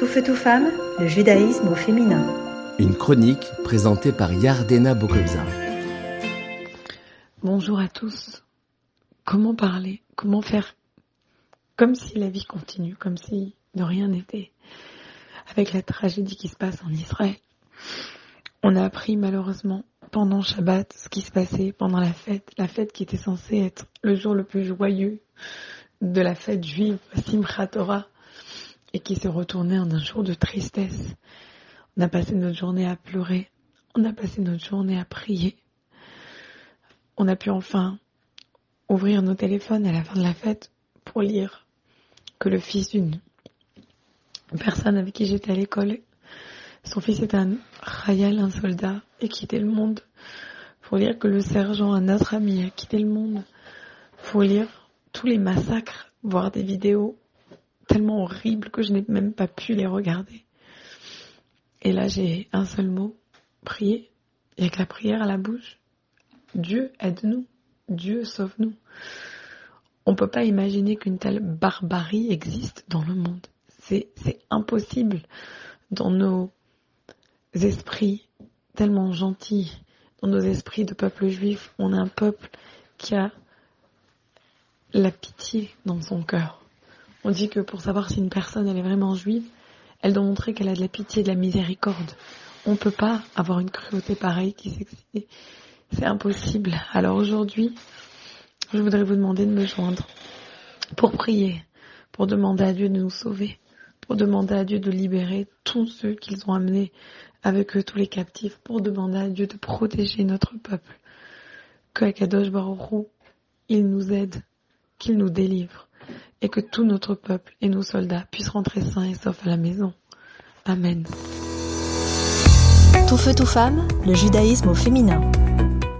Tout feu tout femme, le judaïsme au féminin. Une chronique présentée par Yardena Bokobza. Bonjour à tous. Comment parler Comment faire comme si la vie continue, comme si de rien n'était, avec la tragédie qui se passe en Israël. On a appris malheureusement pendant Shabbat ce qui se passait pendant la fête, la fête qui était censée être le jour le plus joyeux de la fête juive, Simchat Torah, et qui s'est retourné en un jour de tristesse. On a passé notre journée à pleurer, on a passé notre journée à prier. On a pu enfin ouvrir nos téléphones à la fin de la fête pour lire que le fils d'une personne avec qui j'étais à l'école, son fils est un Rayal, un soldat, et quitté le monde. Pour lire que le sergent, un autre ami, a quitté le monde. Pour lire tous les massacres, voir des vidéos tellement horribles que je n'ai même pas pu les regarder. Et là, j'ai un seul mot, prier. Et avec la prière à la bouche, Dieu aide-nous, Dieu sauve-nous. On ne peut pas imaginer qu'une telle barbarie existe dans le monde. C'est impossible dans nos esprits tellement gentils, dans nos esprits de peuple juif. On a un peuple qui a la pitié dans son cœur. On dit que pour savoir si une personne elle est vraiment juive, elle doit montrer qu'elle a de la pitié et de la miséricorde. On ne peut pas avoir une cruauté pareille qui s'excite. C'est impossible. Alors aujourd'hui, je voudrais vous demander de me joindre pour prier, pour demander à Dieu de nous sauver, pour demander à Dieu de libérer tous ceux qu'ils ont amenés avec eux, tous les captifs, pour demander à Dieu de protéger notre peuple. Que Akadosh Baruch il nous aide, qu'il nous délivre et que tout notre peuple et nos soldats puissent rentrer sains et saufs à la maison. Amen. Tout feu, tout femme, le judaïsme au féminin.